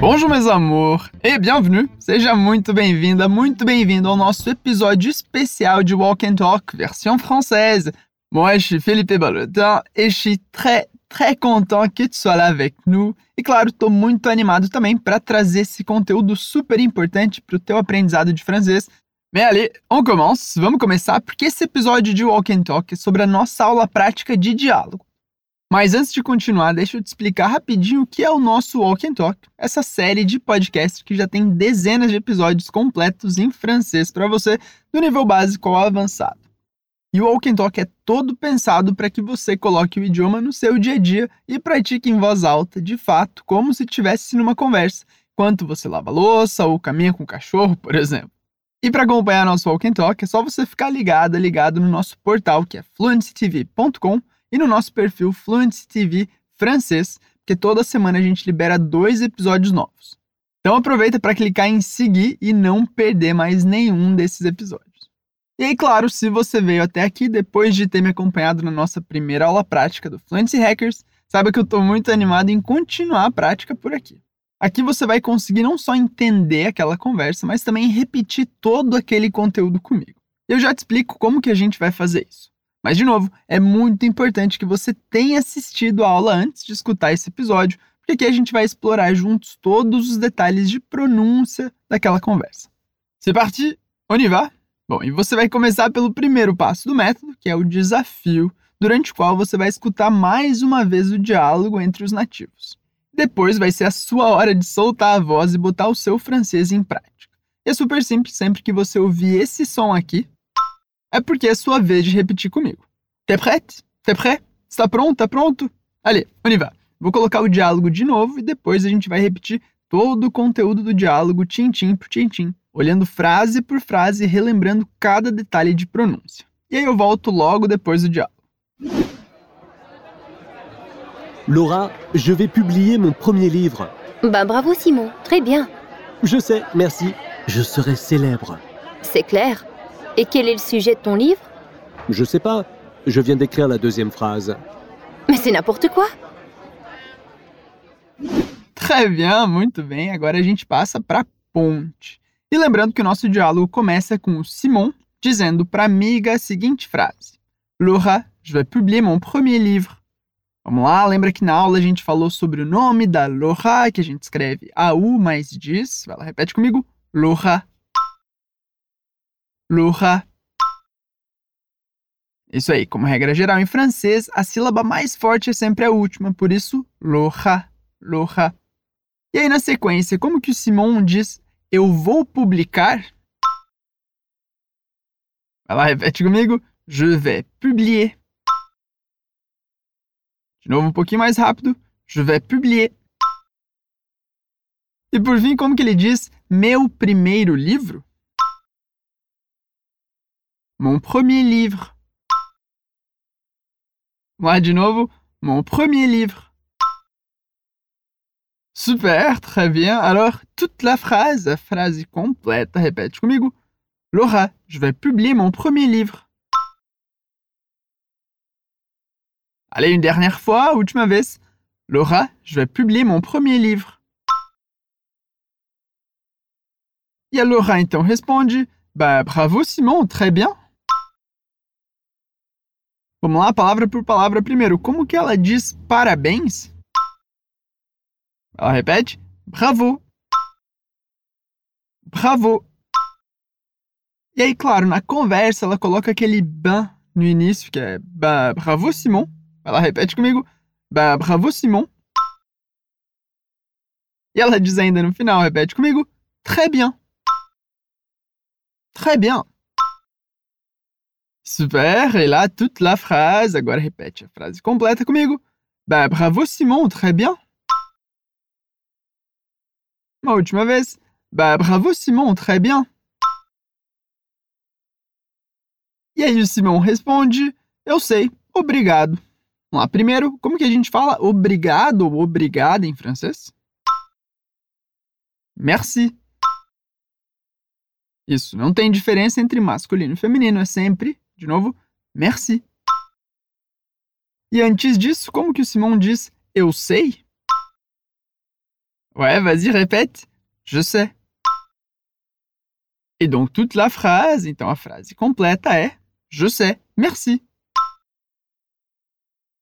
Bonjour meus amores e bienvenue! Seja muito bem-vinda, muito bem-vindo ao nosso episódio especial de Walk and Talk, versão française. Moi, je suis Philippe Balotin et je suis très, très content que tu sois lá avec nous. E claro, estou muito animado também para trazer esse conteúdo super importante para o teu aprendizado de francês. Mais allez, on commence. Vamos começar porque esse episódio de Walk and Talk é sobre a nossa aula prática de diálogo. Mas antes de continuar, deixa eu te explicar rapidinho o que é o nosso Walk and Talk, essa série de podcast que já tem dezenas de episódios completos em francês para você, do nível básico ao avançado. E o Walk and Talk é todo pensado para que você coloque o idioma no seu dia a dia e pratique em voz alta, de fato, como se estivesse numa conversa, enquanto você lava louça ou caminha com o cachorro, por exemplo. E para acompanhar nosso Walk and Talk, é só você ficar ligado, ligado no nosso portal, que é fluencytv.com, e no nosso perfil Fluency TV francês, porque toda semana a gente libera dois episódios novos. Então aproveita para clicar em seguir e não perder mais nenhum desses episódios. E aí, claro, se você veio até aqui depois de ter me acompanhado na nossa primeira aula prática do Fluency Hackers, saiba que eu estou muito animado em continuar a prática por aqui. Aqui você vai conseguir não só entender aquela conversa, mas também repetir todo aquele conteúdo comigo. Eu já te explico como que a gente vai fazer isso. Mas, de novo, é muito importante que você tenha assistido a aula antes de escutar esse episódio, porque aqui a gente vai explorar juntos todos os detalhes de pronúncia daquela conversa. C'est parti, on y va? Bom, e você vai começar pelo primeiro passo do método, que é o desafio, durante o qual você vai escutar mais uma vez o diálogo entre os nativos. Depois vai ser a sua hora de soltar a voz e botar o seu francês em prática. E é super simples, sempre que você ouvir esse som aqui, é porque é sua vez de repetir comigo. T'es prête? T'es prêt? Está pronto? Tá pronto? Allez, on y va. Vou colocar o diálogo de novo e depois a gente vai repetir todo o conteúdo do diálogo tintim por tintim, olhando frase por frase e relembrando cada detalhe de pronúncia. E aí eu volto logo depois do diálogo. Laura, je vais publier mon premier livre. Bah bravo Simon, très bien. Je sais, merci. Je serai célèbre. C'est clair. Et quel est le sujet de ton livre Je sais pas. Je viens d'écrire la deuxième phrase. Mais c'est n'importe quoi. Très bien, muito bem. Agora a gente passa para ponte. E lembrando que o nosso diálogo começa com o Simon dizendo para a amiga a seguinte frase: Laura, je vais publier mon premier livre. Vamos lá, lembra que na aula a gente falou sobre o nome da Laura, que a gente escreve AU mais diz. Vai lá, repete comigo. Laura. Laura. Isso aí, como regra geral em francês, a sílaba mais forte é sempre a última, por isso, Laura, Laura. E aí na sequência, como que o Simon diz eu vou publicar? Vai lá, repete comigo. Je vais publier. De novo, um pouquinho mais rápido. Je vais publier. E por fim, como que ele diz meu primeiro livro? Mon premier livre. Lá de novo, mon premier livre. Super, très bien. Alors, toute la phrase, a frase complète, répète comigo. Laura, je vais publier mon premier livre. Allez, une dernière fois, última vez. Laura, je vais publier mon premier livre. E a Laura então responde: Bah, bravo Simon, très bien. Vamos lá, palavra por palavra primeiro. Como que ela diz parabéns? Ela repete: bravo. Bravo. E aí, claro, na conversa ela coloca aquele ban no início, que é bah, bravo Simon. Ela repete comigo: bah, bravo Simon. E ela diz ainda no final, repete comigo: très bien. Très bien. Super, et là, toute la phrase. Agora repete a frase completa comigo. Bah, bravo Simon, très bien. Uma última vez. Bah, bravo Simon, très bien. E aí o Simon responde: Eu sei, obrigado. Vamos lá, primeiro, como que a gente fala obrigado ou obrigada em francês? Merci. Isso, não tem diferença entre masculino e feminino, é sempre de novo, merci. E antes disso, como que o Simon diz eu sei? Ouais, vas-y, répète. Je sais. Et donc toute la phrase, então a frase completa é Je sais, merci.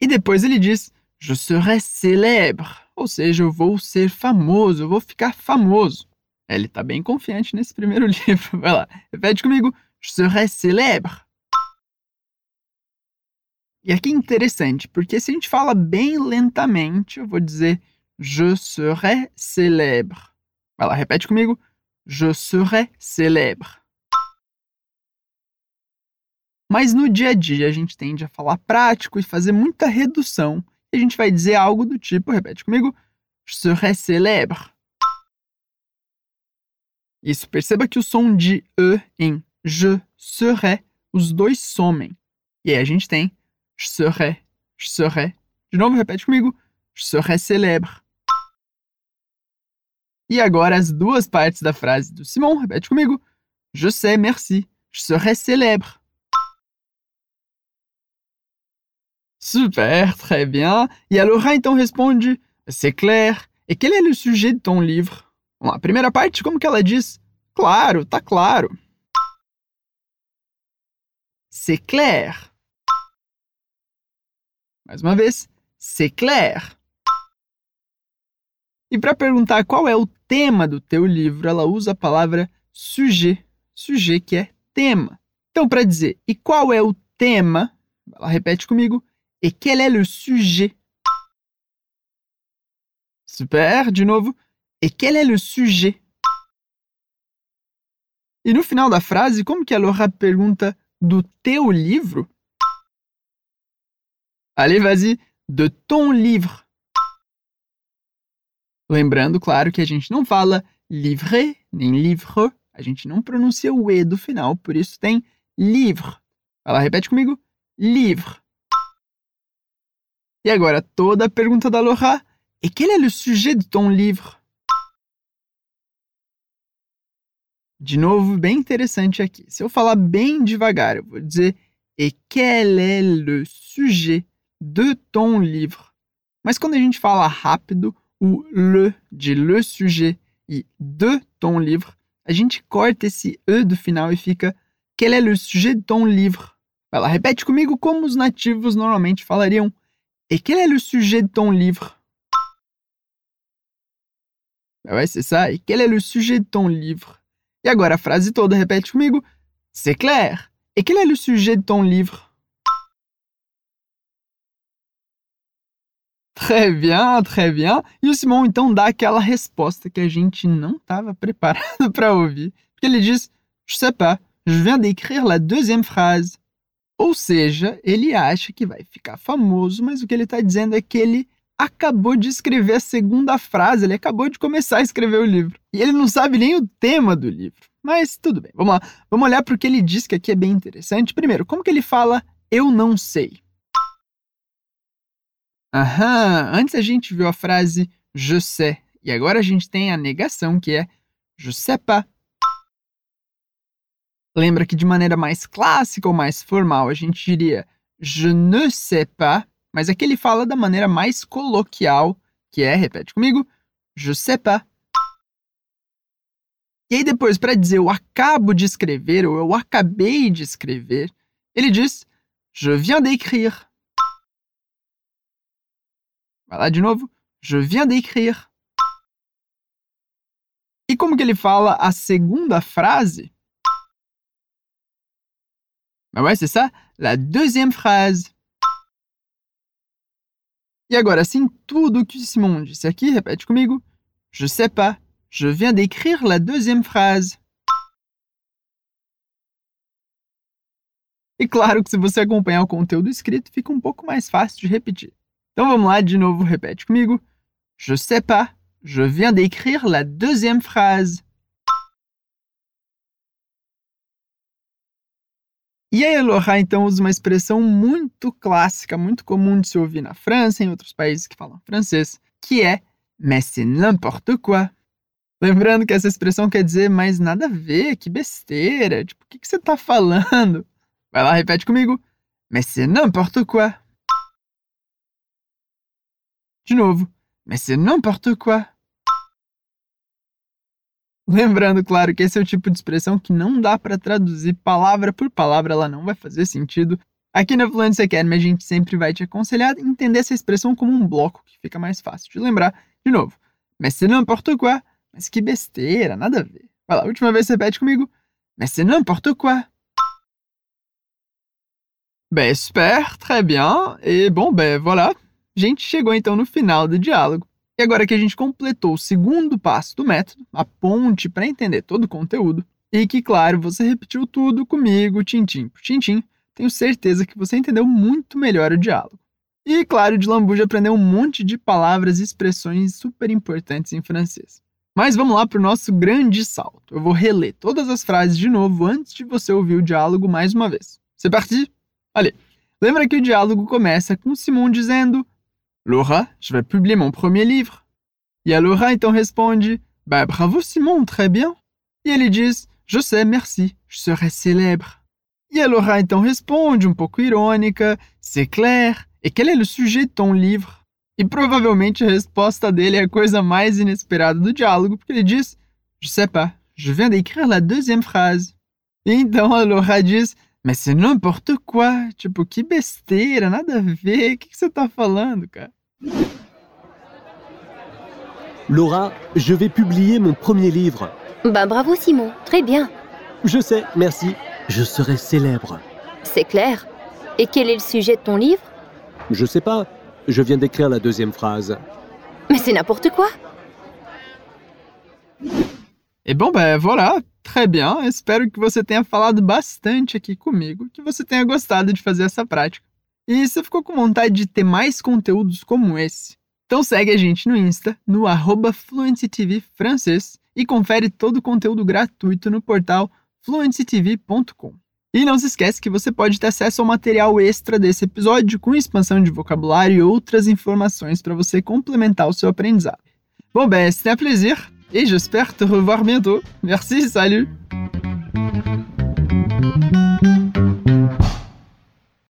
E depois ele diz Je serai célèbre, ou seja, eu vou ser famoso, eu vou ficar famoso. Ele está bem confiante nesse primeiro livro. Vai lá, repete comigo. Je serai célèbre. E aqui é interessante, porque se a gente fala bem lentamente, eu vou dizer Je serai célèbre. Vai lá, repete comigo. Je serai célèbre. Mas no dia a dia a gente tende a falar prático e fazer muita redução. E a gente vai dizer algo do tipo, repete comigo, je serai célèbre. Isso, perceba que o som de E em je serai, os dois somem. E aí a gente tem je serai, je serai. De novo, repete comigo, je serai célèbre. E agora as duas partes da frase do Simon, repete comigo, je sais, merci, je serai célèbre. Super, très bien. E a Laura então responde: C'est clair. E quel est le sujet de ton livre? Vamos lá, primeira parte, como que ela diz? Claro, tá claro. C'est clair. Mais uma vez, c'est clair. E para perguntar qual é o tema do teu livro, ela usa a palavra sujet. Sujet que é tema. Então, para dizer e qual é o tema, ela repete comigo Et quel est le sujet Super, de novo. Et quel est le sujet E no final da frase, como que a Laura pergunta do teu livro? Allez, vas-y, de ton livre. Lembrando, claro, que a gente não fala livre nem livre, a gente não pronuncia o E do final, por isso tem livre. Ela repete comigo: livre. E agora, toda a pergunta da Laura. Et quel est le sujet de ton livre? De novo, bem interessante aqui. Se eu falar bem devagar, eu vou dizer Et quel est le sujet de ton livre? Mas quando a gente fala rápido, o le de le sujet e de ton livre, a gente corta esse e do final e fica Quel est le sujet de ton livre? Vai lá, repete comigo como os nativos normalmente falariam. Et quel est le sujet de ton livre bah Ouais, c'est ça. Et quel est le sujet de ton livre E agora a frase toda, repete comigo. C'est clair. Et quel est le sujet de ton livre Très bien, très bien. E o Simon então dá aquela resposta que a gente não estava preparado para ouvir. Porque ele diz: Je sais pas, je viens d'écrire la deuxième phrase. Ou seja, ele acha que vai ficar famoso, mas o que ele está dizendo é que ele acabou de escrever a segunda frase, ele acabou de começar a escrever o livro. E ele não sabe nem o tema do livro. Mas tudo bem, vamos lá. Vamos olhar para o que ele diz que aqui é bem interessante. Primeiro, como que ele fala eu não sei? Aham, antes a gente viu a frase je sais, e agora a gente tem a negação que é je sais pas. Lembra que de maneira mais clássica ou mais formal a gente diria je ne sais pas, mas aqui ele fala da maneira mais coloquial, que é, repete comigo, je sais pas. E aí depois, para dizer eu acabo de escrever ou eu acabei de escrever, ele diz je viens d'écrire. Vai lá de novo, je viens d'écrire. E como que ele fala a segunda frase? Ben ouais, c'est ça, la deuxième phrase. E agora, assim, tudo que o Simon disse aqui, repete comigo. Je sais pas, je viens d'écrire la deuxième phrase. E claro que se você acompanhar o conteúdo escrito, fica um pouco mais fácil de repetir. Então vamos lá, de novo, repete comigo. Je sais pas, je viens d'écrire la deuxième phrase. E a Elohá, então, usa uma expressão muito clássica, muito comum de se ouvir na França e em outros países que falam francês, que é mais c'est n'importe quoi. Lembrando que essa expressão quer dizer mais nada a ver, que besteira, tipo, o que, que você está falando? Vai lá, repete comigo. Mais c'est n'importe quoi. De novo. Mais c'est n'importe quoi. Lembrando, claro, que esse é o tipo de expressão que não dá para traduzir palavra por palavra, ela não vai fazer sentido. Aqui na Fluency Academy a gente sempre vai te aconselhar a entender essa expressão como um bloco, que fica mais fácil de lembrar. De novo, mais c'est n'importe quoi. Mas que besteira, nada a ver. Vai lá, última vez repete comigo. Mais c'est n'importe quoi. Ben, super, très bien. E bom, ben, voilà. A gente chegou então no final do diálogo. E agora que a gente completou o segundo passo do método, a ponte para entender todo o conteúdo, e que, claro, você repetiu tudo comigo, tintim por tintim, tenho certeza que você entendeu muito melhor o diálogo. E, claro, de lambuja aprendeu um monte de palavras e expressões super importantes em francês. Mas vamos lá para o nosso grande salto. Eu vou reler todas as frases de novo antes de você ouvir o diálogo mais uma vez. C'est parti? Allez. Lembra que o diálogo começa com Simon dizendo Laura, je vais publier mon premier livre. E a Laura então responde Bah bravo Simon, très bien. E ele diz Je sais, merci, je serai célèbre. E a Laura então responde, um pouco irônica C'est clair. Et quel est le sujet de ton livre? E provavelmente a resposta dele é a coisa mais inesperada do diálogo, porque ele diz Je sais pas, je viens d'écrire la deuxième phrase. E então a Laura diz Mas c'est n'importe quoi. Tipo, que besteira, nada a ver. O que, que você tá falando, cara? Laura, je vais publier mon premier livre. Bah bravo Simon, très bien. Je sais, merci. Je serai célèbre. C'est clair. Et quel est le sujet de ton livre? Je sais pas. Je viens d'écrire la deuxième phrase. Mais c'est n'importe quoi. E bom, ben voilà, très bien. Espero que você tenha falado bastante aqui comigo, que você tenha gostado de fazer essa prática. E se ficou com vontade de ter mais conteúdos como esse, então segue a gente no Insta, no arroba francês e confere todo o conteúdo gratuito no portal fluencytv.com. E não se esquece que você pode ter acesso ao material extra desse episódio com expansão de vocabulário e outras informações para você complementar o seu aprendizado. Bon ben, c'était un plaisir et j'espère te revoir bientôt. Merci, salut